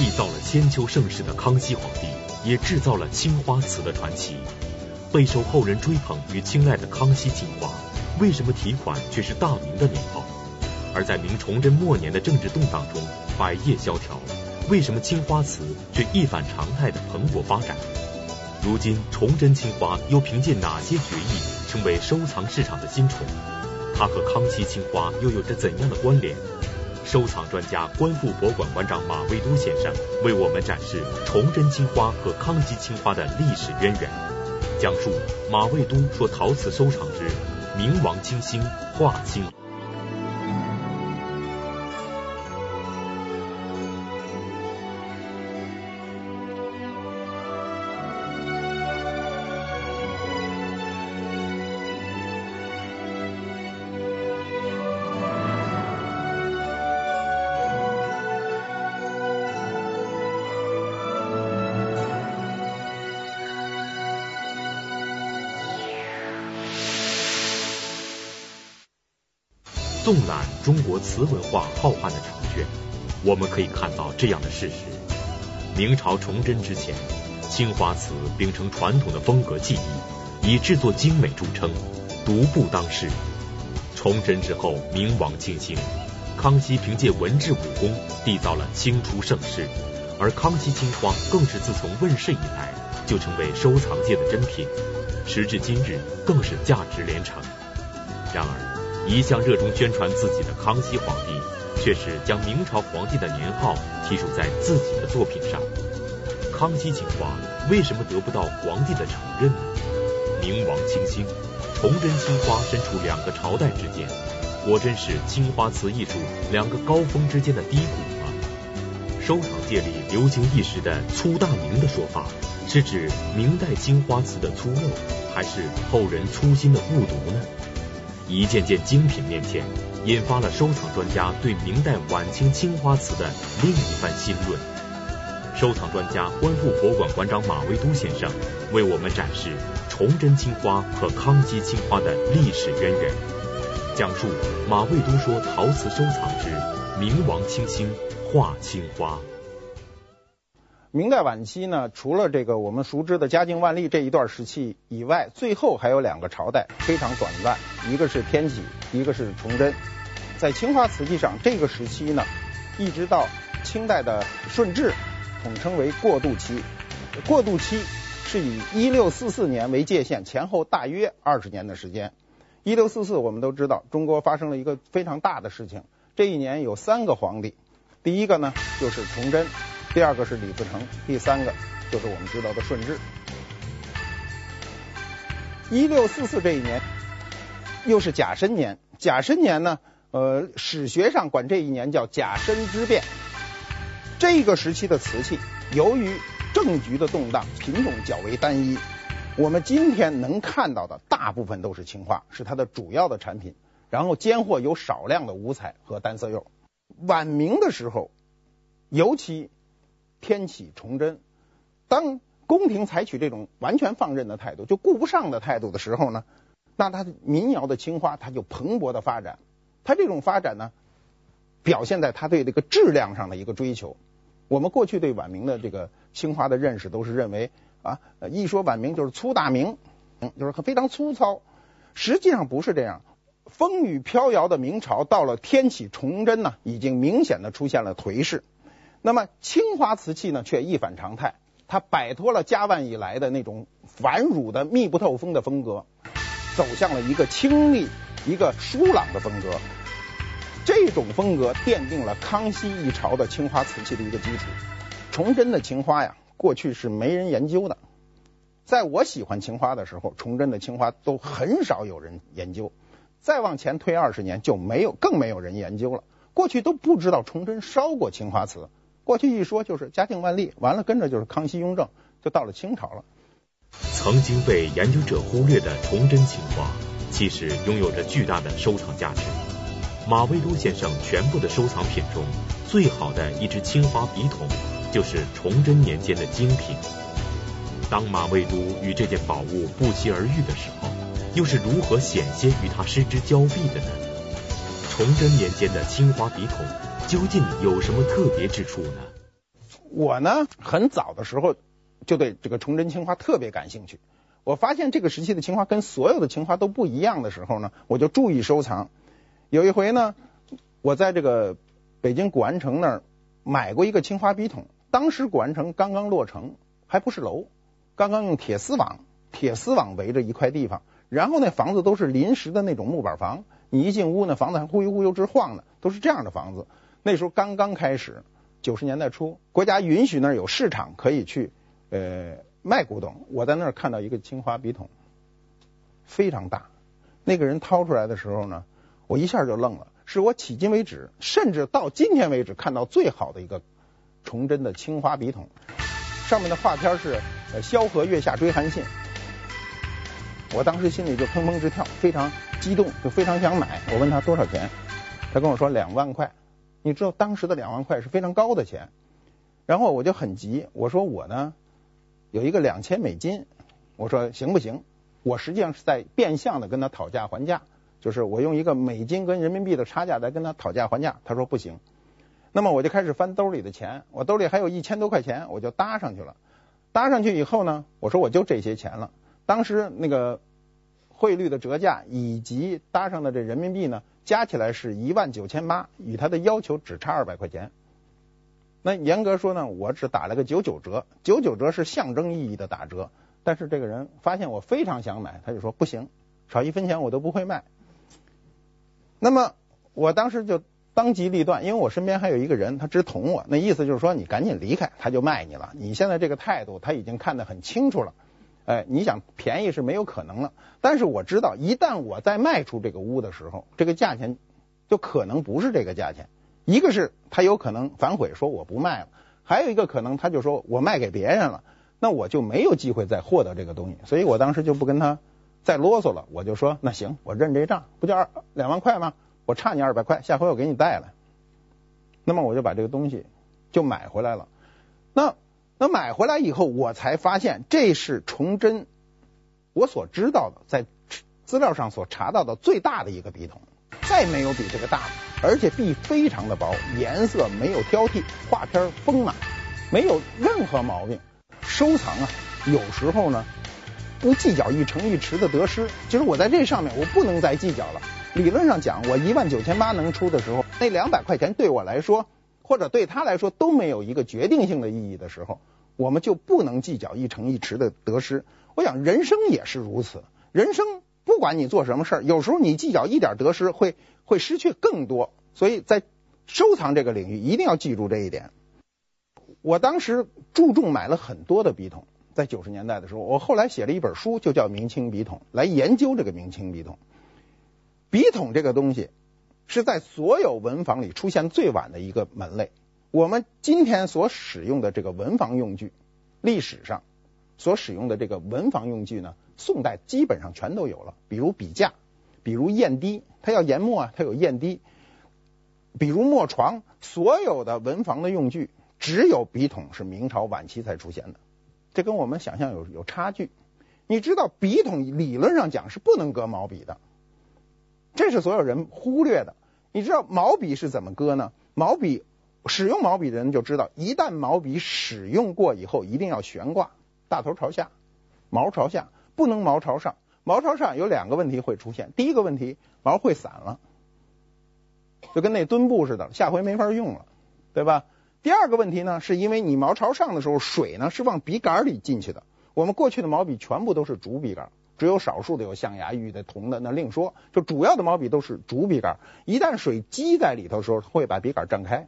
缔造了千秋盛世的康熙皇帝，也制造了青花瓷的传奇，备受后人追捧与青睐的康熙青花，为什么提款却是大明的年号？而在明崇祯末年的政治动荡中，百业萧条，为什么青花瓷却一反常态的蓬勃发展？如今崇祯青花又凭借哪些绝艺成为收藏市场的新宠？它和康熙青花又有着怎样的关联？收藏专家、观复博物馆馆长马未都先生为我们展示崇祯青花和康熙青花的历史渊源，讲述马未都说陶瓷收藏之明王清心画青。瓷文化浩瀚的长卷，我们可以看到这样的事实：明朝崇祯之前，青花瓷秉承传统的风格技艺，以制作精美著称，独步当世。崇祯之后，明王清兴，康熙凭借文治武功，缔造了清初盛世，而康熙青花更是自从问世以来，就成为收藏界的珍品，时至今日更是价值连城。然而，一向热衷宣传自己的康熙皇帝，却是将明朝皇帝的年号题署在自己的作品上。康熙青花为什么得不到皇帝的承认呢？明王清兴、崇祯青花身处两个朝代之间，果真是青花瓷艺术两个高峰之间的低谷吗？收藏界里流行一时的“粗大明”的说法，是指明代青花瓷的粗陋，还是后人粗心的误读呢？一件件精品面前，引发了收藏专家对明代晚清青花瓷的另一番新论。收藏专家、观复博物馆馆长马未都先生为我们展示崇祯青花和康熙青花的历史渊源，讲述马未都说陶瓷收藏之明王清兴画青花。明代晚期呢，除了这个我们熟知的嘉靖、万历这一段时期以外，最后还有两个朝代非常短暂，一个是天启，一个是崇祯。在青花瓷器上，这个时期呢，一直到清代的顺治，统称为过渡期。过渡期是以一六四四年为界限，前后大约二十年的时间。一六四四，我们都知道，中国发生了一个非常大的事情。这一年有三个皇帝，第一个呢就是崇祯。第二个是李自成，第三个就是我们知道的顺治。一六四四这一年又是甲申年，甲申年呢，呃，史学上管这一年叫甲申之变。这个时期的瓷器，由于政局的动荡，品种较为单一。我们今天能看到的大部分都是青花，是它的主要的产品，然后间货有少量的五彩和单色釉。晚明的时候，尤其天启、崇祯，当宫廷采取这种完全放任的态度，就顾不上的态度的时候呢，那它的民窑的青花它就蓬勃的发展。它这种发展呢，表现在它对这个质量上的一个追求。我们过去对晚明的这个青花的认识都是认为啊，一说晚明就是粗大明，就是非常粗糙。实际上不是这样，风雨飘摇的明朝到了天启、崇祯呢，已经明显的出现了颓势。那么青花瓷器呢，却一反常态，它摆脱了嘉万以来的那种繁缛的密不透风的风格，走向了一个清丽、一个疏朗的风格。这种风格奠定了康熙一朝的青花瓷器的一个基础。崇祯的青花呀，过去是没人研究的。在我喜欢青花的时候，崇祯的青花都很少有人研究。再往前推二十年，就没有，更没有人研究了。过去都不知道崇祯烧过青花瓷。过去一说就是嘉靖万历，完了跟着就是康熙雍正，就到了清朝了。曾经被研究者忽略的崇祯青花，其实拥有着巨大的收藏价值。马未都先生全部的收藏品中，最好的一只青花笔筒，就是崇祯年间的精品。当马未都与这件宝物不期而遇的时候，又是如何险些与他失之交臂的呢？崇祯年间的青花笔筒。究竟有什么特别之处呢？我呢很早的时候就对这个崇祯青花特别感兴趣。我发现这个时期的青花跟所有的青花都不一样的时候呢，我就注意收藏。有一回呢，我在这个北京古玩城那儿买过一个青花笔筒，当时古玩城刚刚落成，还不是楼，刚刚用铁丝网、铁丝网围着一块地方，然后那房子都是临时的那种木板房，你一进屋呢，房子还忽悠忽悠直晃呢，都是这样的房子。那时候刚刚开始，九十年代初，国家允许那儿有市场可以去呃卖古董。我在那儿看到一个青花笔筒，非常大。那个人掏出来的时候呢，我一下就愣了，是我迄今为止，甚至到今天为止看到最好的一个崇祯的青花笔筒。上面的画片是呃萧何月下追韩信。我当时心里就砰砰直跳，非常激动，就非常想买。我问他多少钱，他跟我说两万块。你知道当时的两万块是非常高的钱，然后我就很急，我说我呢有一个两千美金，我说行不行？我实际上是在变相的跟他讨价还价。就是我用一个美金跟人民币的差价来跟他讨价还价，他说不行。那么我就开始翻兜里的钱，我兜里还有一千多块钱，我就搭上去了。搭上去以后呢，我说我就这些钱了。当时那个汇率的折价以及搭上的这人民币呢，加起来是一万九千八，与他的要求只差二百块钱。那严格说呢，我只打了个九九折，九九折是象征意义的打折。但是这个人发现我非常想买，他就说不行，少一分钱我都不会卖。那么我当时就当机立断，因为我身边还有一个人，他直捅我，那意思就是说你赶紧离开，他就卖你了。你现在这个态度，他已经看得很清楚了。哎，你想便宜是没有可能了。但是我知道，一旦我再卖出这个屋的时候，这个价钱就可能不是这个价钱。一个是他有可能反悔说我不卖了，还有一个可能他就说我卖给别人了，那我就没有机会再获得这个东西。所以我当时就不跟他。再啰嗦了，我就说那行，我认这账，不就二两万块吗？我差你二百块，下回我给你带来。那么我就把这个东西就买回来了。那那买回来以后，我才发现这是崇祯我所知道的，在资料上所查到的最大的一个笔筒，再没有比这个大的，而且壁非常的薄，颜色没有挑剔，画片丰满，没有任何毛病。收藏啊，有时候呢。不计较一城一池的得失，其实我在这上面我不能再计较了。理论上讲，我一万九千八能出的时候，那两百块钱对我来说，或者对他来说都没有一个决定性的意义的时候，我们就不能计较一城一池的得失。我想人生也是如此，人生不管你做什么事儿，有时候你计较一点得失，会会失去更多。所以在收藏这个领域，一定要记住这一点。我当时注重买了很多的笔筒。在九十年代的时候，我后来写了一本书，就叫《明清笔筒》，来研究这个明清笔筒。笔筒这个东西是在所有文房里出现最晚的一个门类。我们今天所使用的这个文房用具，历史上所使用的这个文房用具呢，宋代基本上全都有了。比如笔架，比如砚滴，它要研墨啊，它有砚滴。比如墨床，所有的文房的用具，只有笔筒是明朝晚期才出现的。这跟我们想象有有差距。你知道笔筒理论上讲是不能搁毛笔的，这是所有人忽略的。你知道毛笔是怎么搁呢？毛笔使用毛笔的人就知道，一旦毛笔使用过以后，一定要悬挂，大头朝下，毛朝下，不能毛朝上。毛朝上有两个问题会出现，第一个问题，毛会散了，就跟那墩布似的，下回没法用了，对吧？第二个问题呢，是因为你毛朝上的时候，水呢是往笔杆里进去的。我们过去的毛笔全部都是竹笔杆，只有少数的有象牙、玉的、铜的，那另说。就主要的毛笔都是竹笔杆，一旦水积在里头的时候，会把笔杆胀开。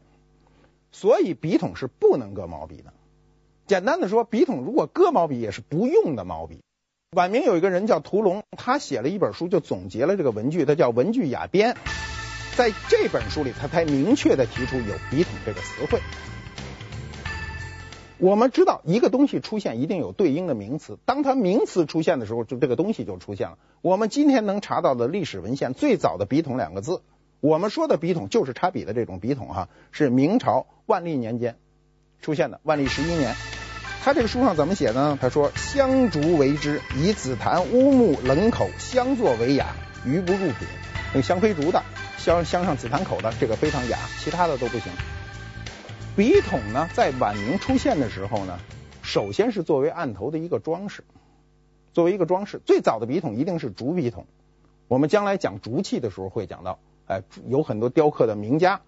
所以笔筒是不能搁毛笔的。简单的说，笔筒如果搁毛笔，也是不用的毛笔。晚明有一个人叫屠龙，他写了一本书，就总结了这个文具，他叫《文具雅编》。在这本书里，他才明确的提出有笔筒这个词汇。我们知道，一个东西出现一定有对应的名词，当它名词出现的时候，就这个东西就出现了。我们今天能查到的历史文献，最早的笔筒两个字，我们说的笔筒就是插笔的这种笔筒哈，是明朝万历年间出现的，万历十一年。他这个书上怎么写的呢？他说：“香竹为之，以紫檀乌木冷口香作为雅，余不入品。”那香妃竹的。镶镶上紫檀口的这个非常雅，其他的都不行。笔筒呢，在晚明出现的时候呢，首先是作为案头的一个装饰，作为一个装饰。最早的笔筒一定是竹笔筒，我们将来讲竹器的时候会讲到，哎，有很多雕刻的名家，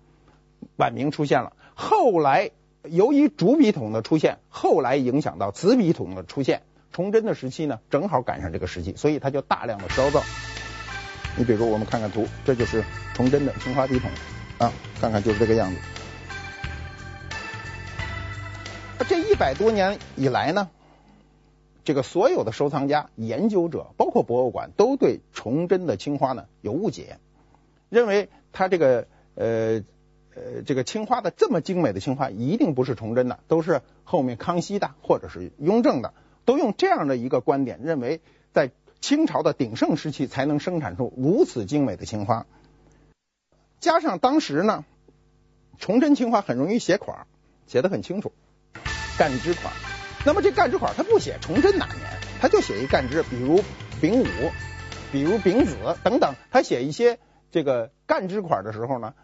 晚明出现了。后来由于竹笔筒的出现，后来影响到瓷笔筒的出现，崇祯的时期呢，正好赶上这个时期，所以它就大量的烧造。你比如我们看看图，这就是崇祯的青花笔筒啊，看看就是这个样子。这一百多年以来呢，这个所有的收藏家、研究者，包括博物馆，都对崇祯的青花呢有误解，认为他这个呃呃这个青花的这么精美的青花一定不是崇祯的，都是后面康熙的或者是雍正的，都用这样的一个观点，认为在清朝的鼎盛时期才能生产出如此精美的青花。加上当时呢，崇祯青花很容易写款，写的很清楚。干支款，那么这干支款他不写崇祯哪年，他就写一干支，比如丙午，比如丙子等等，他写一些这个干支款的时候呢，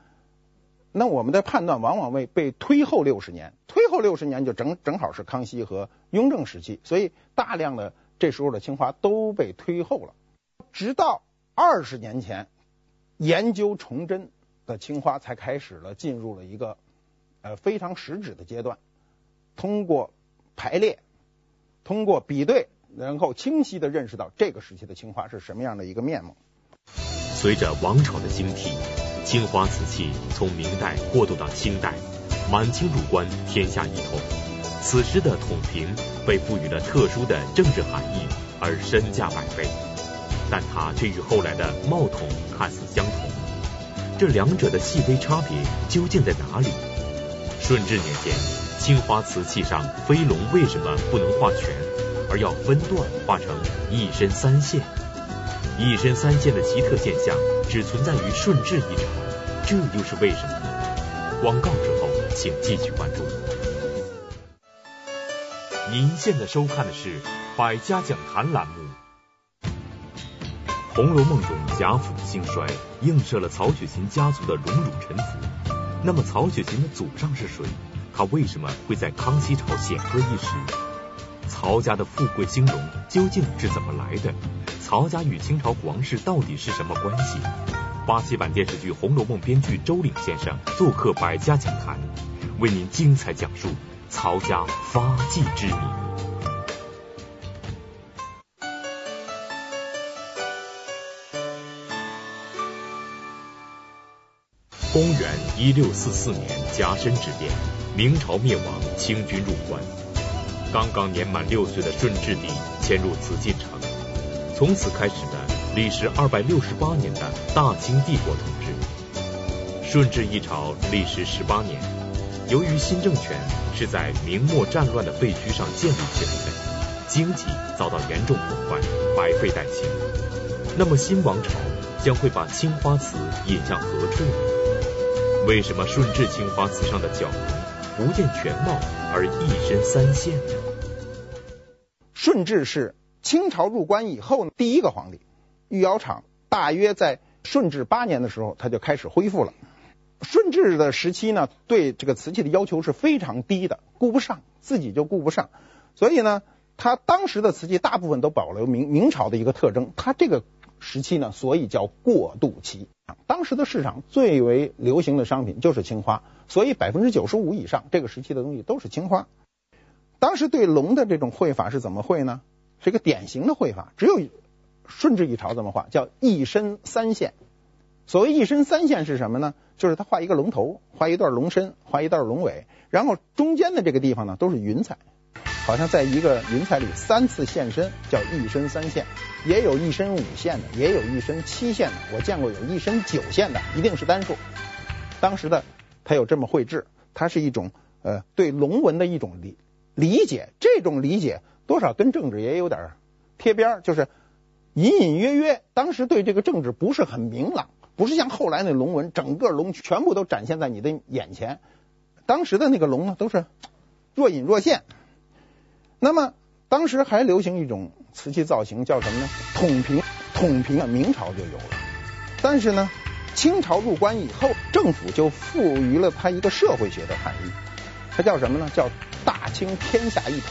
那我们的判断往往为被推后六十年，推后六十年就正正好是康熙和雍正时期，所以大量的这时候的青花都被推后了，直到二十年前，研究崇祯的青花才开始了进入了一个呃非常实质的阶段。通过排列，通过比对，然后清晰地认识到这个时期的青花是什么样的一个面目。随着王朝的更替，青花瓷器从明代过渡到清代，满清入关，天下一统。此时的统瓶被赋予了特殊的政治含义，而身价百倍。但它却与后来的帽筒看似相同，这两者的细微差别究竟在哪里？顺治年间。青花瓷器上飞龙为什么不能画全，而要分段画成一身三线？一身三线的奇特现象只存在于顺治一朝，这又是为什么呢？广告之后，请继续关注。您现在收看的是《百家讲坛》栏目。《红楼梦》中贾府的兴衰映射了曹雪芹家族的荣辱沉浮。那么，曹雪芹的祖上是谁？他为什么会在康熙朝显赫一时？曹家的富贵兴荣究竟是怎么来的？曹家与清朝皇室到底是什么关系？八七版电视剧《红楼梦》编剧周岭先生做客百家讲坛，为您精彩讲述曹家发迹之谜。公元一六四四年甲申之变。明朝灭亡，清军入关。刚刚年满六岁的顺治帝迁入紫禁城，从此开始了历时二百六十八年的大清帝国统治。顺治一朝历时十八年，由于新政权是在明末战乱的废墟上建立起来的，经济遭到严重破坏，百废待兴。那么新王朝将会把青花瓷引向何处呢？为什么顺治青花瓷上的角龙不见全貌，而一身三线。顺治是清朝入关以后第一个皇帝，御窑厂大约在顺治八年的时候，他就开始恢复了。顺治的时期呢，对这个瓷器的要求是非常低的，顾不上，自己就顾不上，所以呢，他当时的瓷器大部分都保留明明朝的一个特征，他这个时期呢，所以叫过渡期。当时的市场最为流行的商品就是青花。所以百分之九十五以上这个时期的东西都是青花。当时对龙的这种绘法是怎么绘呢？是一个典型的绘法，只有顺治一朝这么画，叫一身三线。所谓一身三线是什么呢？就是他画一个龙头，画一段龙身，画一段龙尾，然后中间的这个地方呢都是云彩，好像在一个云彩里三次现身，叫一身三线。也有一身五线的，也有一身七线的，我见过有一身九线的，一定是单数。当时的。它有这么绘制，它是一种呃对龙纹的一种理理解，这种理解多少跟政治也有点贴边，就是隐隐约约，当时对这个政治不是很明朗，不是像后来那龙纹，整个龙全部都展现在你的眼前。当时的那个龙呢，都是若隐若现。那么当时还流行一种瓷器造型，叫什么呢？筒瓶，筒瓶啊，明朝就有了，但是呢。清朝入关以后，政府就赋予了它一个社会学的含义。它叫什么呢？叫大清天下一统。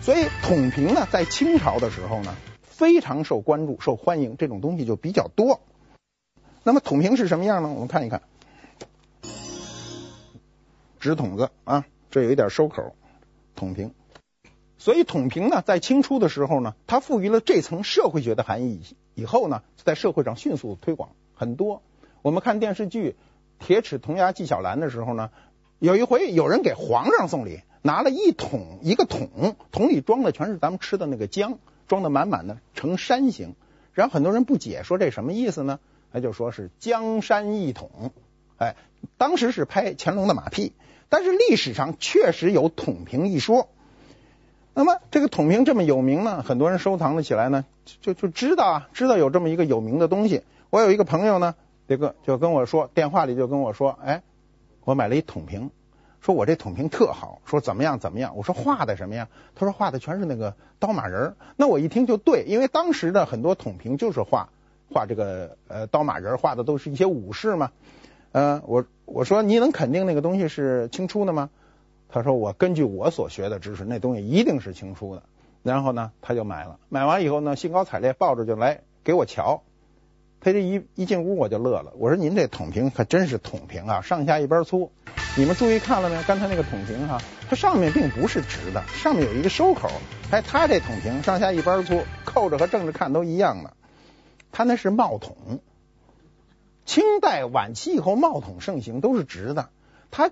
所以统平呢，在清朝的时候呢，非常受关注、受欢迎，这种东西就比较多。那么统平是什么样呢？我们看一看，纸筒子啊，这有一点收口，统平。所以统平呢，在清初的时候呢，它赋予了这层社会学的含义以后呢，在社会上迅速推广很多。我们看电视剧《铁齿铜牙纪晓岚》的时候呢，有一回有人给皇上送礼，拿了一桶一个桶，桶里装的全是咱们吃的那个姜，装的满满的，呈山形。然后很多人不解，说这什么意思呢？他就说是江山一统。哎，当时是拍乾隆的马屁，但是历史上确实有统平一说。那么这个统平这么有名呢，很多人收藏了起来呢，就就知道啊，知道有这么一个有名的东西。我有一个朋友呢，这个就跟我说，电话里就跟我说，哎，我买了一统平，说我这统平特好，说怎么样怎么样。我说画的什么呀？他说画的全是那个刀马人。那我一听就对，因为当时的很多统平就是画画这个呃刀马人，画的都是一些武士嘛。嗯，我我说你能肯定那个东西是清初的吗？他说：“我根据我所学的知识，那东西一定是清初的。”然后呢，他就买了。买完以后呢，兴高采烈抱着就来给我瞧。他这一一进屋我就乐了。我说：“您这桶瓶可真是桶瓶啊，上下一般粗。你们注意看了没有？刚才那个桶瓶哈，它上面并不是直的，上面有一个收口。哎，他这桶瓶上下一般粗，扣着和正着看都一样的。他那是帽筒。清代晚期以后，帽筒盛行，都是直的。他。”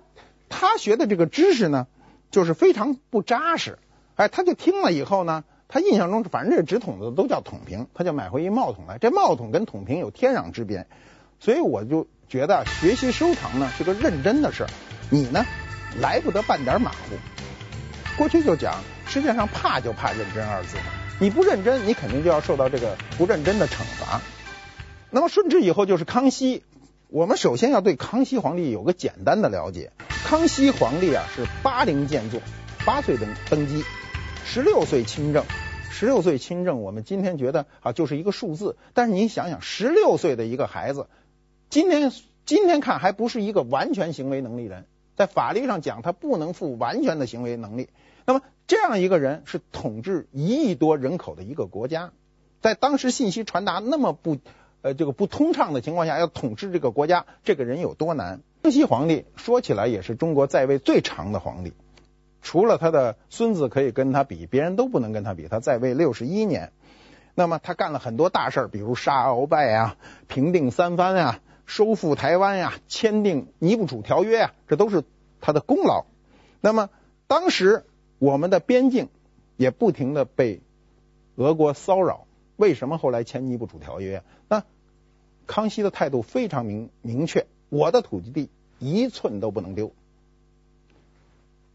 他学的这个知识呢，就是非常不扎实。哎，他就听了以后呢，他印象中反正这直筒子都叫筒平，他就买回一帽筒来。这帽筒跟筒平有天壤之别，所以我就觉得学习收藏呢是个认真的事儿。你呢，来不得半点马虎。过去就讲，世界上怕就怕认真二字。你不认真，你肯定就要受到这个不认真的惩罚。那么顺治以后就是康熙。我们首先要对康熙皇帝有个简单的了解。康熙皇帝啊是八龄建作，八岁登登基，十六岁亲政。十六岁亲政，我们今天觉得啊就是一个数字，但是你想想，十六岁的一个孩子，今天今天看还不是一个完全行为能力人，在法律上讲他不能负完全的行为能力。那么这样一个人是统治一亿多人口的一个国家，在当时信息传达那么不。呃，这个不通畅的情况下，要统治这个国家，这个人有多难？康熙皇帝说起来也是中国在位最长的皇帝，除了他的孙子可以跟他比，别人都不能跟他比。他在位六十一年，那么他干了很多大事儿，比如杀鳌拜呀、平定三藩呀、收复台湾呀、签订尼布楚条约呀，这都是他的功劳。那么当时我们的边境也不停的被俄国骚扰。为什么后来签尼布楚条约？那康熙的态度非常明明确，我的土地一寸都不能丢，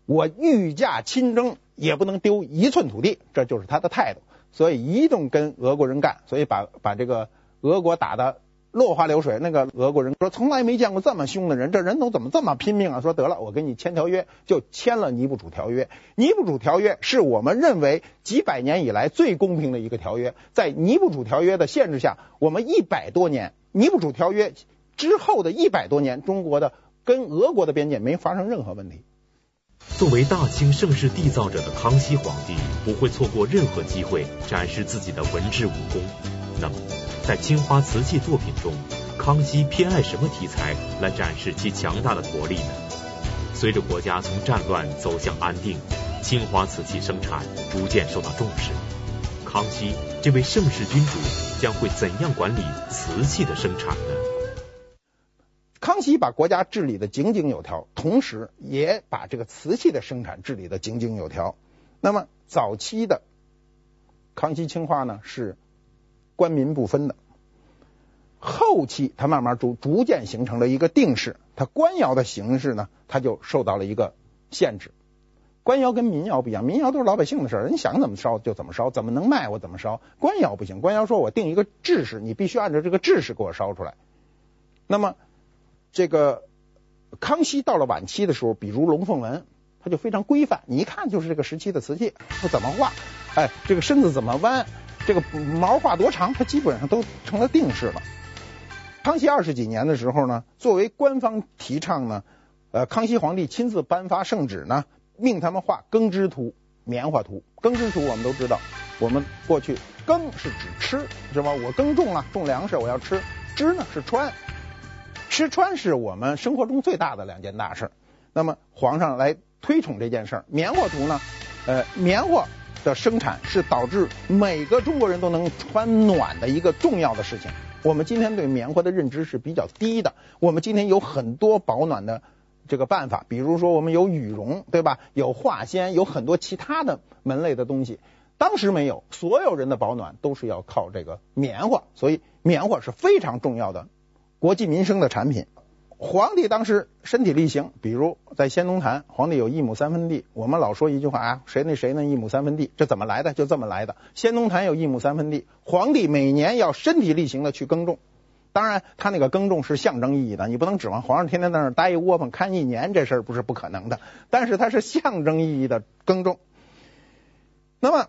我御驾亲征也不能丢一寸土地，这就是他的态度。所以一动跟俄国人干，所以把把这个俄国打的。落花流水，那个俄国人说从来没见过这么凶的人，这人都怎么这么拼命啊？说得了，我跟你签条约，就签了尼布楚条约。尼布楚条约是我们认为几百年以来最公平的一个条约，在尼布楚条约的限制下，我们一百多年，尼布楚条约之后的一百多年，中国的跟俄国的边界没发生任何问题。作为大清盛世缔造者的康熙皇帝，不会错过任何机会展示自己的文治武功。那么。在青花瓷器作品中，康熙偏爱什么题材来展示其强大的国力呢？随着国家从战乱走向安定，青花瓷器生产逐渐受到重视。康熙这位盛世君主将会怎样管理瓷器的生产呢？康熙把国家治理得井井有条，同时也把这个瓷器的生产治理得井井有条。那么早期的康熙青花呢是。官民不分的，后期它慢慢逐逐渐形成了一个定式，它官窑的形式呢，它就受到了一个限制。官窑跟民窑不一样，民窑都是老百姓的事儿，人想怎么烧就怎么烧，怎么能卖我怎么烧。官窑不行，官窑说我定一个制式，你必须按照这个制式给我烧出来。那么这个康熙到了晚期的时候，比如龙凤纹，它就非常规范，你一看就是这个时期的瓷器，它怎么画，哎，这个身子怎么弯。这个毛画多长，它基本上都成了定式了。康熙二十几年的时候呢，作为官方提倡呢，呃，康熙皇帝亲自颁发圣旨呢，命他们画耕织图、棉花图。耕织图我们都知道，我们过去耕是指吃，是吧？我耕种了，种粮食，我要吃。织呢是穿，吃穿是我们生活中最大的两件大事。那么皇上来推崇这件事儿，棉花图呢，呃，棉花的生产是导致每个中国人都能穿暖的一个重要的事情。我们今天对棉花的认知是比较低的。我们今天有很多保暖的这个办法，比如说我们有羽绒，对吧？有化纤，有很多其他的门类的东西。当时没有，所有人的保暖都是要靠这个棉花，所以棉花是非常重要的国计民生的产品。皇帝当时身体力行，比如在先农坛，皇帝有一亩三分地。我们老说一句话啊，谁那谁那一亩三分地，这怎么来的？就这么来的。先农坛有一亩三分地，皇帝每年要身体力行的去耕种。当然，他那个耕种是象征意义的，你不能指望皇上天天在那儿待一窝棚看一年，这事儿不是不可能的。但是它是象征意义的耕种。那么，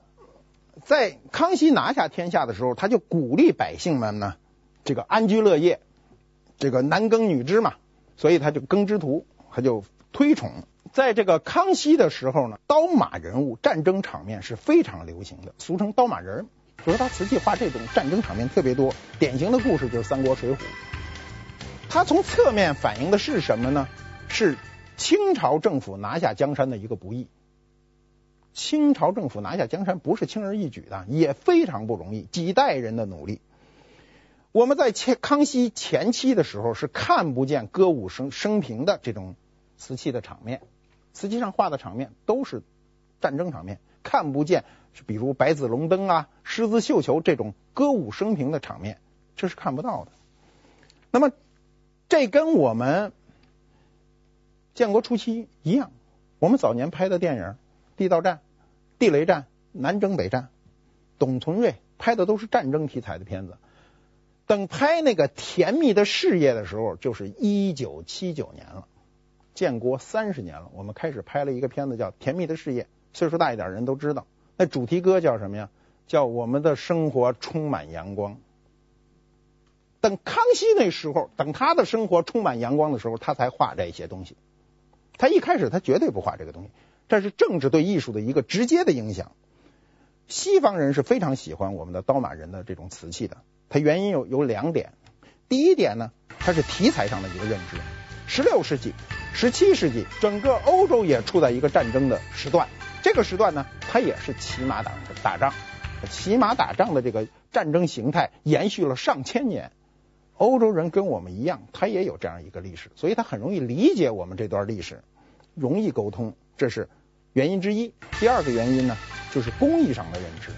在康熙拿下天下的时候，他就鼓励百姓们呢，这个安居乐业。这个男耕女织嘛，所以他就耕织图，他就推崇。在这个康熙的时候呢，刀马人物、战争场面是非常流行的，俗称刀马人。所以他瓷器画这种战争场面特别多。典型的故事就是三国水浒。他从侧面反映的是什么呢？是清朝政府拿下江山的一个不易。清朝政府拿下江山不是轻而易举的，也非常不容易，几代人的努力。我们在前康熙前期的时候是看不见歌舞升升平的这种瓷器的场面，瓷器上画的场面都是战争场面，看不见，比如白子龙灯啊、狮子绣球这种歌舞升平的场面，这是看不到的。那么这跟我们建国初期一样，我们早年拍的电影《地道战》《地雷战》《南征北战》，董存瑞拍的都是战争题材的片子。等拍那个《甜蜜的事业》的时候，就是一九七九年了，建国三十年了。我们开始拍了一个片子叫《甜蜜的事业》，岁数大一点人都知道。那主题歌叫什么呀？叫我们的生活充满阳光。等康熙那时候，等他的生活充满阳光的时候，他才画这些东西。他一开始他绝对不画这个东西，这是政治对艺术的一个直接的影响。西方人是非常喜欢我们的刀马人的这种瓷器的。它原因有有两点，第一点呢，它是题材上的一个认知。十六世纪、十七世纪，整个欧洲也处在一个战争的时段，这个时段呢，它也是骑马打打仗，骑马打仗的这个战争形态延续了上千年。欧洲人跟我们一样，他也有这样一个历史，所以他很容易理解我们这段历史，容易沟通，这是原因之一。第二个原因呢，就是工艺上的认知。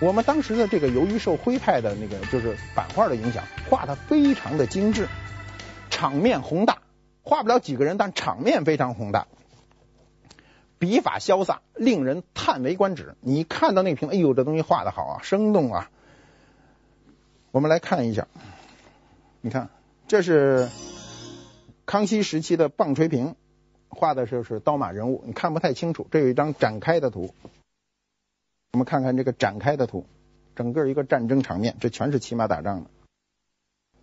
我们当时的这个，由于受徽派的那个就是版画的影响，画的非常的精致，场面宏大，画不了几个人，但场面非常宏大，笔法潇洒，令人叹为观止。你看到那瓶，哎呦，这东西画的好啊，生动啊。我们来看一下，你看，这是康熙时期的棒槌瓶，画的就是刀马人物，你看不太清楚。这有一张展开的图。我们看看这个展开的图，整个一个战争场面，这全是骑马打仗的。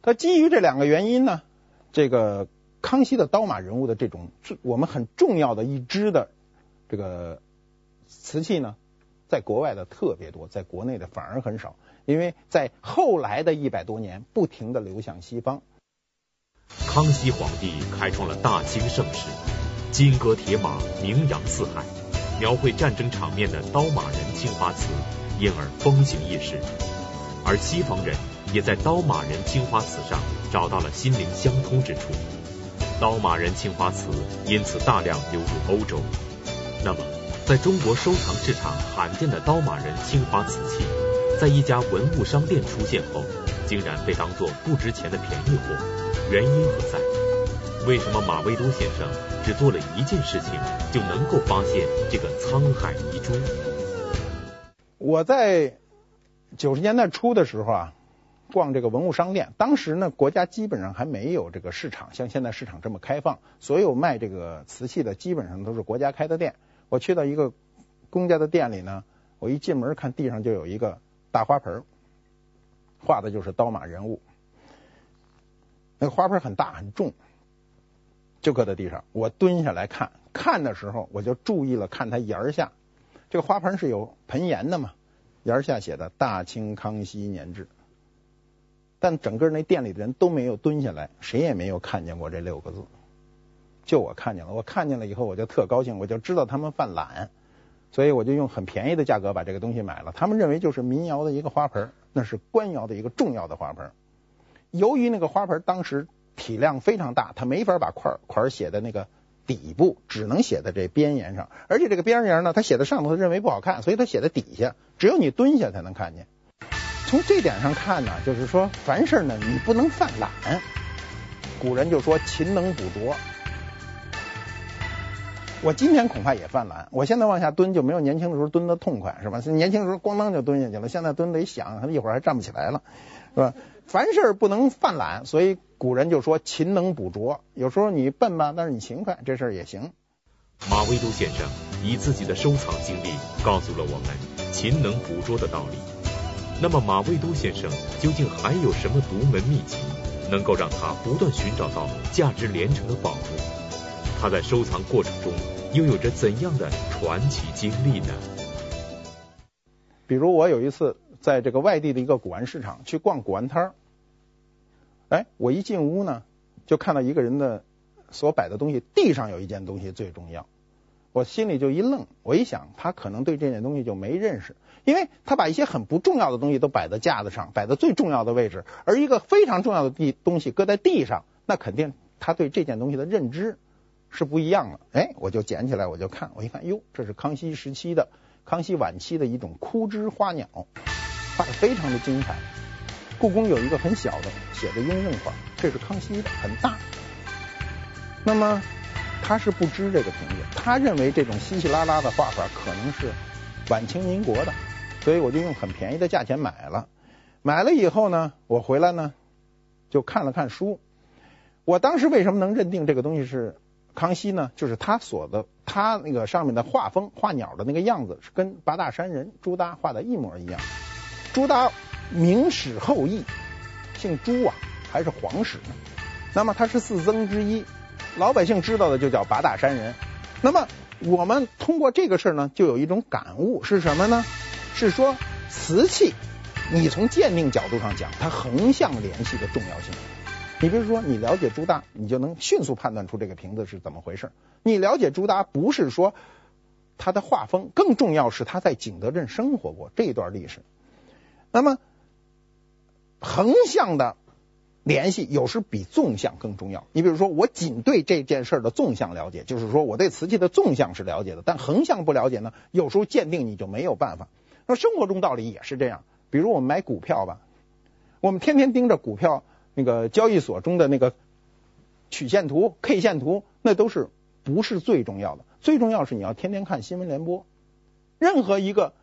它基于这两个原因呢，这个康熙的刀马人物的这种我们很重要的一支的这个瓷器呢，在国外的特别多，在国内的反而很少，因为在后来的一百多年不停地流向西方。康熙皇帝开创了大清盛世，金戈铁马，名扬四海。描绘战争场面的刀马人青花瓷，因而风行一时，而西方人也在刀马人青花瓷上找到了心灵相通之处，刀马人青花瓷因此大量流入欧洲。那么，在中国收藏市场罕见的刀马人青花瓷器，在一家文物商店出现后，竟然被当作不值钱的便宜货，原因何在？为什么马未都先生只做了一件事情就能够发现这个沧海遗珠？我在九十年代初的时候啊，逛这个文物商店，当时呢，国家基本上还没有这个市场，像现在市场这么开放，所有卖这个瓷器的基本上都是国家开的店。我去到一个公家的店里呢，我一进门看地上就有一个大花盆，画的就是刀马人物，那个花盆很大很重。就搁在地上。我蹲下来看，看的时候我就注意了，看它沿儿下这个花盆是有盆沿的嘛，沿儿下写的“大清康熙年制”，但整个那店里的人都没有蹲下来，谁也没有看见过这六个字，就我看见了。我看见了以后，我就特高兴，我就知道他们犯懒。所以我就用很便宜的价格把这个东西买了。他们认为就是民窑的一个花盆，那是官窑的一个重要的花盆。由于那个花盆当时体量非常大，他没法把块块写在那个底部，只能写在这边沿上。而且这个边沿呢，他写在上头，他认为不好看，所以他写在底下，只有你蹲下才能看见。从这点上看呢，就是说凡事呢，你不能犯懒。古人就说勤能补拙。我今天恐怕也犯懒，我现在往下蹲就没有年轻的时候蹲的痛快，是吧？年轻的时候咣当就蹲下去了，现在蹲得响，一会儿还站不起来了，是吧？凡事不能犯懒，所以古人就说勤能补拙。有时候你笨吧，但是你勤快，这事儿也行。马未都先生以自己的收藏经历告诉了我们勤能补拙的道理。那么马未都先生究竟还有什么独门秘籍，能够让他不断寻找到价值连城的宝物？他在收藏过程中又有着怎样的传奇经历呢？比如我有一次在这个外地的一个古玩市场去逛古玩摊儿，哎，我一进屋呢，就看到一个人的所摆的东西，地上有一件东西最重要，我心里就一愣，我一想，他可能对这件东西就没认识，因为他把一些很不重要的东西都摆在架子上，摆在最重要的位置，而一个非常重要的地东西搁在地上，那肯定他对这件东西的认知。是不一样了，哎，我就捡起来，我就看，我一看，哟，这是康熙时期的、康熙晚期的一种枯枝花鸟，画的非常的精彩。故宫有一个很小的写的雍正画，这是康熙的，很大。那么他是不知这个凭借，他认为这种稀稀拉拉的画法可能是晚清民国的，所以我就用很便宜的价钱买了。买了以后呢，我回来呢就看了看书。我当时为什么能认定这个东西是？康熙呢，就是他所的，他那个上面的画风，画鸟的那个样子，是跟八大山人朱耷画的一模一样。朱耷明史后裔，姓朱啊，还是皇室呢。那么他是四僧之一，老百姓知道的就叫八大山人。那么我们通过这个事儿呢，就有一种感悟是什么呢？是说瓷器，你从鉴定角度上讲，它横向联系的重要性。你比如说，你了解朱耷，你就能迅速判断出这个瓶子是怎么回事。你了解朱耷，不是说他的画风，更重要是他在景德镇生活过这一段历史。那么横向的联系有时比纵向更重要。你比如说，我仅对这件事的纵向了解，就是说我对瓷器的纵向是了解的，但横向不了解呢，有时候鉴定你就没有办法。那生活中道理也是这样。比如我们买股票吧，我们天天盯着股票。那个交易所中的那个曲线图、K 线图，那都是不是最重要的。最重要是你要天天看新闻联播，任何一个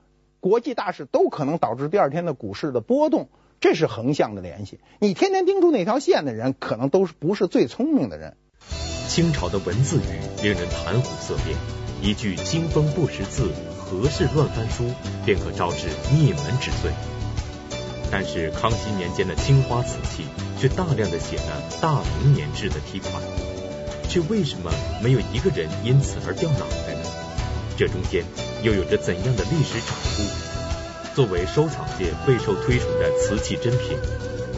国际大事都可能导致第二天的股市的波动，这是横向的联系。你天天盯住那条线的人，可能都是不是最聪明的人。清朝的文字狱令人谈虎色变，一句“金封不识字，何事乱翻书”便可招致灭门之罪。但是康熙年间的青花瓷器却大量的写了大明年制的题款，却为什么没有一个人因此而掉脑袋呢？这中间又有着怎样的历史掌故？作为收藏界备受推崇的瓷器珍品，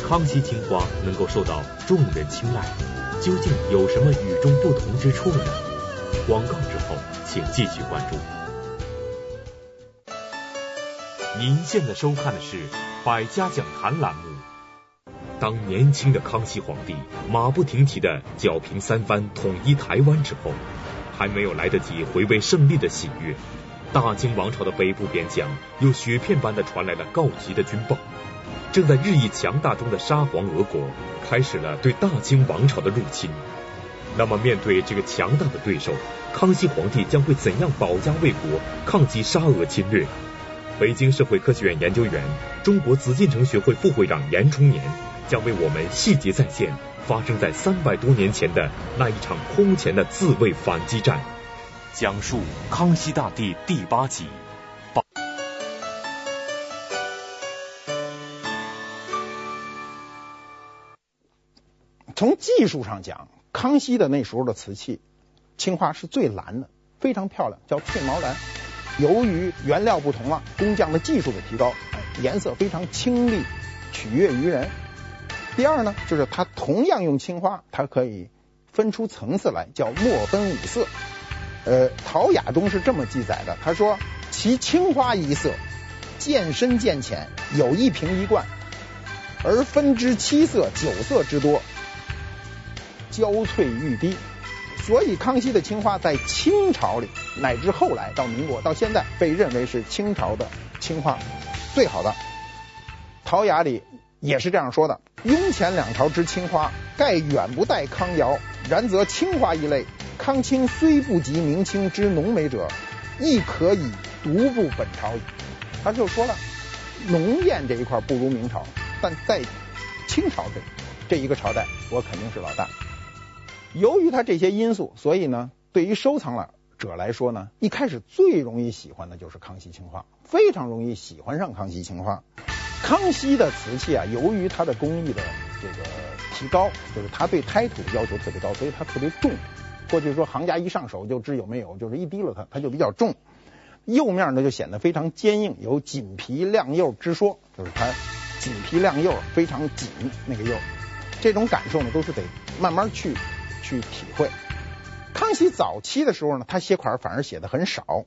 康熙青花能够受到众人青睐，究竟有什么与众不同之处呢？广告之后，请继续关注。您现在收看的是。百家讲坛栏目，当年轻的康熙皇帝马不停蹄的搅平三藩，统一台湾之后，还没有来得及回味胜利的喜悦，大清王朝的北部边疆又雪片般的传来了告急的军报。正在日益强大中的沙皇俄国开始了对大清王朝的入侵。那么，面对这个强大的对手，康熙皇帝将会怎样保家卫国，抗击沙俄侵略？北京社会科学院研究员、中国紫禁城学会副会长严崇年将为我们细节再现发生在三百多年前的那一场空前的自卫反击战，讲述康熙大帝第八集。从技术上讲，康熙的那时候的瓷器，青花是最蓝的，非常漂亮，叫翠毛蓝。由于原料不同了，工匠的技术的提高，颜色非常清丽，取悦于人。第二呢，就是它同样用青花，它可以分出层次来，叫墨分五色。呃，《陶雅》中是这么记载的，他说：“其青花一色，渐深渐浅，有一瓶一罐，而分之七色九色之多，娇翠欲滴。”所以康熙的青花在清朝里乃至后来到民国到现在，被认为是清朝的青花最好的。《陶雅》里也是这样说的：“雍乾两朝之青花，盖远不逮康窑，然则青花一类。”康青虽不及明清之浓美者，亦可以独步本朝矣。他就说了，浓艳这一块不如明朝，但在清朝这这一个朝代，我肯定是老大。由于他这些因素，所以呢，对于收藏了者来说呢，一开始最容易喜欢的就是康熙青花，非常容易喜欢上康熙青花。康熙的瓷器啊，由于它的工艺的这个提高，就是它对胎土要求特别高，所以它特别重。过去说行家一上手就知有没有，就是一提了它，它就比较重。釉面呢就显得非常坚硬，有紧皮亮釉之说，就是它紧皮亮釉非常紧那个釉，这种感受呢都是得慢慢去 去体会。康熙早期的时候呢，他写款反而写的很少。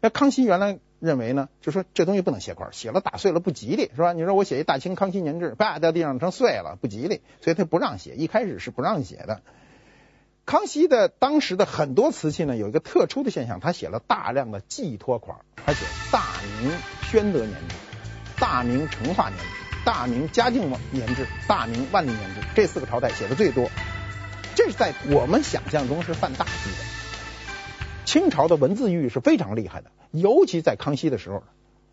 那康熙原来认为呢，就说这东西不能写款，写了打碎了不吉利，是吧？你说我写一大清康熙年制，啪掉地上成碎了，不吉利，所以他不让写，一开始是不让写的。康熙的当时的很多瓷器呢，有一个特殊的现象，他写了大量的寄托款，他写大明宣德年制、大明成化年制、大明嘉靖年制、大明万历年制这四个朝代写的最多，这是在我们想象中是犯大忌的。清朝的文字狱是非常厉害的，尤其在康熙的时候，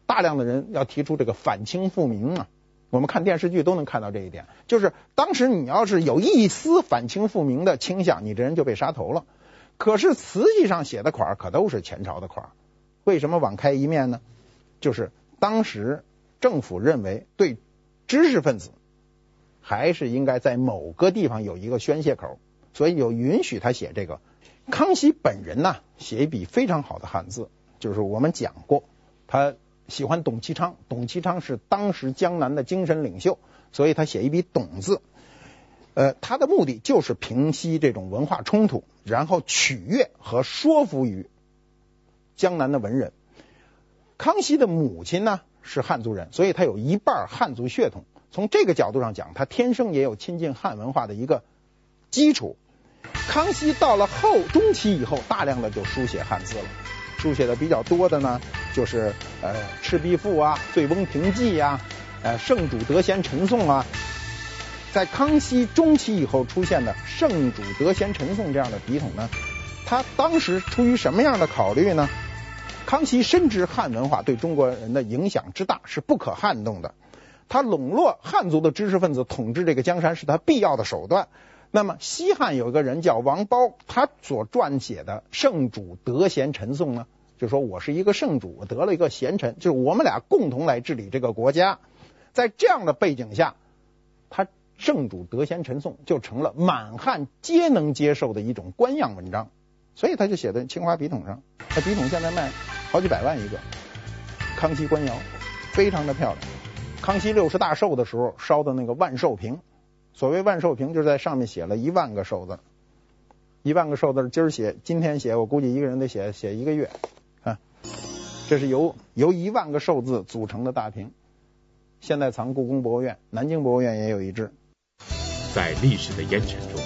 大量的人要提出这个反清复明啊。我们看电视剧都能看到这一点，就是当时你要是有一丝反清复明的倾向，你这人就被杀头了。可是瓷器上写的款可都是前朝的款，为什么网开一面呢？就是当时政府认为对知识分子还是应该在某个地方有一个宣泄口，所以就允许他写这个。康熙本人呢，写一笔非常好的汉字，就是我们讲过他。喜欢董其昌，董其昌是当时江南的精神领袖，所以他写一笔“董”字。呃，他的目的就是平息这种文化冲突，然后取悦和说服于江南的文人。康熙的母亲呢是汉族人，所以他有一半汉族血统。从这个角度上讲，他天生也有亲近汉文化的一个基础。康熙到了后中期以后，大量的就书写汉字了。书写的比较多的呢，就是呃《赤壁赋》啊，《醉翁亭记》呀，呃《圣主德贤陈颂》啊。在康熙中期以后出现的《圣主德贤陈颂》这样的笔筒呢，他当时出于什么样的考虑呢？康熙深知汉文化对中国人的影响之大是不可撼动的，他笼络汉族的知识分子统治这个江山是他必要的手段。那么西汉有个人叫王褒，他所撰写的《圣主德贤陈颂》呢，就说我是一个圣主，我得了一个贤臣，就是我们俩共同来治理这个国家。在这样的背景下，他《圣主得贤臣颂》就成了满汉皆能接受的一种官样文章，所以他就写在青花笔筒上。他笔筒现在卖好几百万一个，康熙官窑，非常的漂亮。康熙六十大寿的时候烧的那个万寿瓶。所谓万寿瓶，就是在上面写了一万个寿字，一万个寿字，今儿写，今天写，我估计一个人得写写一个月。这是由由一万个寿字组成的大瓶，现在藏故宫博物院，南京博物院也有一只。在历史的烟尘中，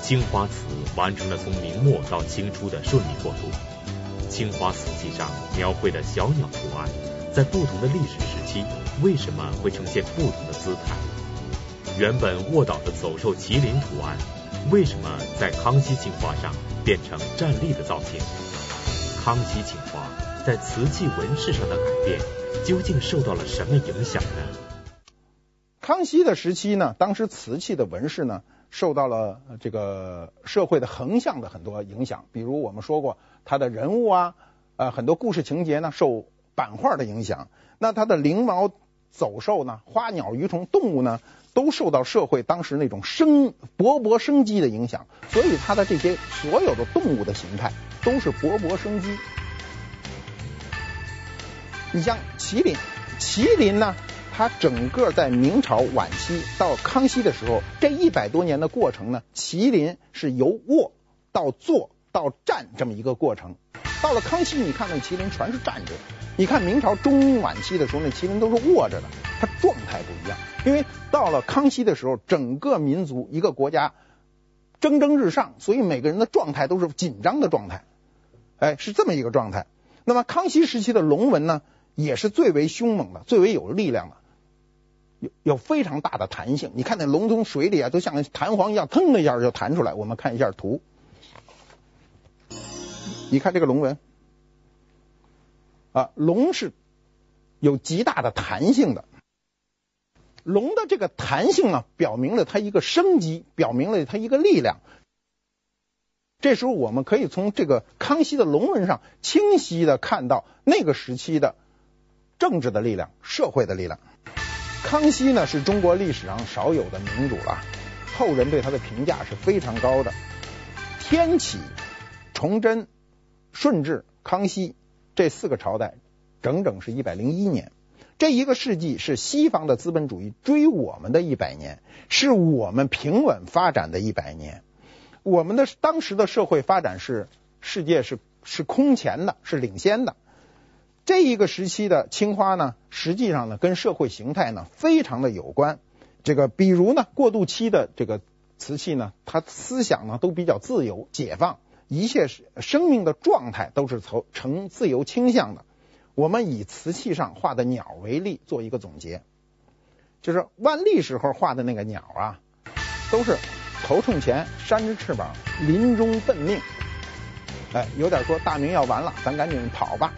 青花瓷完成了从明末到清初的顺利过渡。青花瓷器上描绘的小鸟图案，在不同的历史时期，为什么会呈现不同的姿态？原本卧倒的走兽麒麟图案，为什么在康熙青花上变成站立的造型？康熙青花在瓷器纹饰上的改变，究竟受到了什么影响呢？康熙的时期呢，当时瓷器的纹饰呢，受到了这个社会的横向的很多影响，比如我们说过，他的人物啊，呃，很多故事情节呢，受版画的影响。那他的翎毛走兽呢，花鸟鱼虫动物呢？都受到社会当时那种生勃勃生机的影响，所以它的这些所有的动物的形态都是勃勃生机。你像麒麟，麒麟呢，它整个在明朝晚期到康熙的时候，这一百多年的过程呢，麒麟是由卧到坐到站这么一个过程。到了康熙，你看那麒麟全是站着；你看明朝中晚期的时候，那麒麟都是卧着的，它状态不一样。因为到了康熙的时候，整个民族一个国家蒸蒸日上，所以每个人的状态都是紧张的状态，哎，是这么一个状态。那么康熙时期的龙纹呢？也是最为凶猛的，最为有力量的，有有非常大的弹性。你看那龙从水里啊，都像弹簧一样，腾的一下就弹出来。我们看一下图，你看这个龙纹啊，龙是有极大的弹性的。龙的这个弹性啊，表明了它一个生机，表明了它一个力量。这时候我们可以从这个康熙的龙纹上清晰的看到那个时期的。政治的力量，社会的力量。康熙呢，是中国历史上少有的明主了，后人对他的评价是非常高的。天启、崇祯、顺治、康熙这四个朝代，整整是一百零一年。这一个世纪是西方的资本主义追我们的一百年，是我们平稳发展的一百年。我们的当时的社会发展是世界是是空前的，是领先的。这一个时期的青花呢，实际上呢，跟社会形态呢非常的有关。这个比如呢，过渡期的这个瓷器呢，它思想呢都比较自由、解放，一切生命的状态都是从呈自由倾向的。我们以瓷器上画的鸟为例，做一个总结，就是万历时候画的那个鸟啊，都是头冲前，扇着翅膀，临终奔命。哎，有点说大明要完了，咱赶紧跑吧。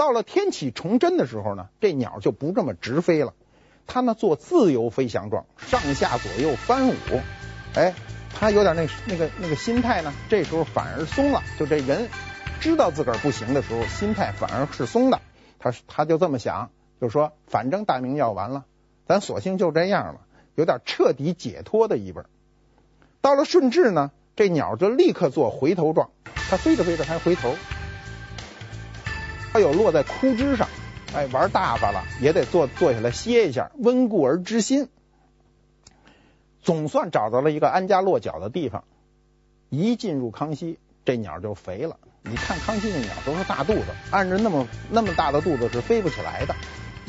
到了天启崇祯的时候呢，这鸟就不这么直飞了，它呢做自由飞翔状，上下左右翻舞，哎，它有点那那个那个心态呢，这时候反而松了。就这人知道自个儿不行的时候，心态反而是松的。他他就这么想，就说反正大明要完了，咱索性就这样了，有点彻底解脱的意味。到了顺治呢，这鸟就立刻做回头状，它飞着飞着还回头。他有落在枯枝上，哎，玩大发了，也得坐坐下来歇一下，温故而知新。总算找到了一个安家落脚的地方。一进入康熙，这鸟就肥了。你看康熙那鸟都是大肚子，按着那么那么大的肚子是飞不起来的。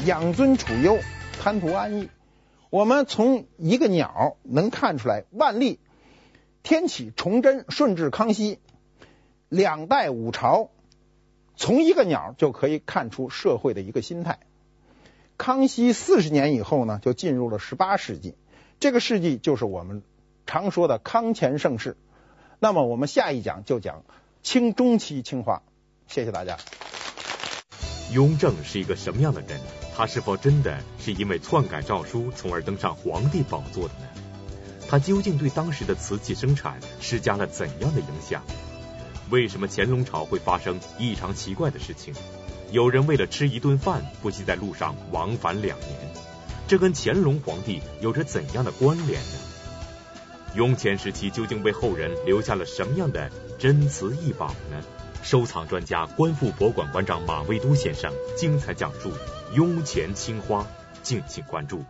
养尊处优，贪图安逸。我们从一个鸟能看出来，万历、天启、崇祯、顺治、康熙两代五朝。从一个鸟就可以看出社会的一个心态。康熙四十年以后呢，就进入了十八世纪，这个世纪就是我们常说的康乾盛世。那么我们下一讲就讲清中期青花。谢谢大家。雍正是一个什么样的人？他是否真的是因为篡改诏书，从而登上皇帝宝座的呢？他究竟对当时的瓷器生产施加了怎样的影响？为什么乾隆朝会发生异常奇怪的事情？有人为了吃一顿饭，不惜在路上往返两年，这跟乾隆皇帝有着怎样的关联呢？雍乾时期究竟为后人留下了什么样的珍瓷异宝呢？收藏专家、观复博物馆馆长马未都先生精彩讲述《雍乾青花》，敬请关注。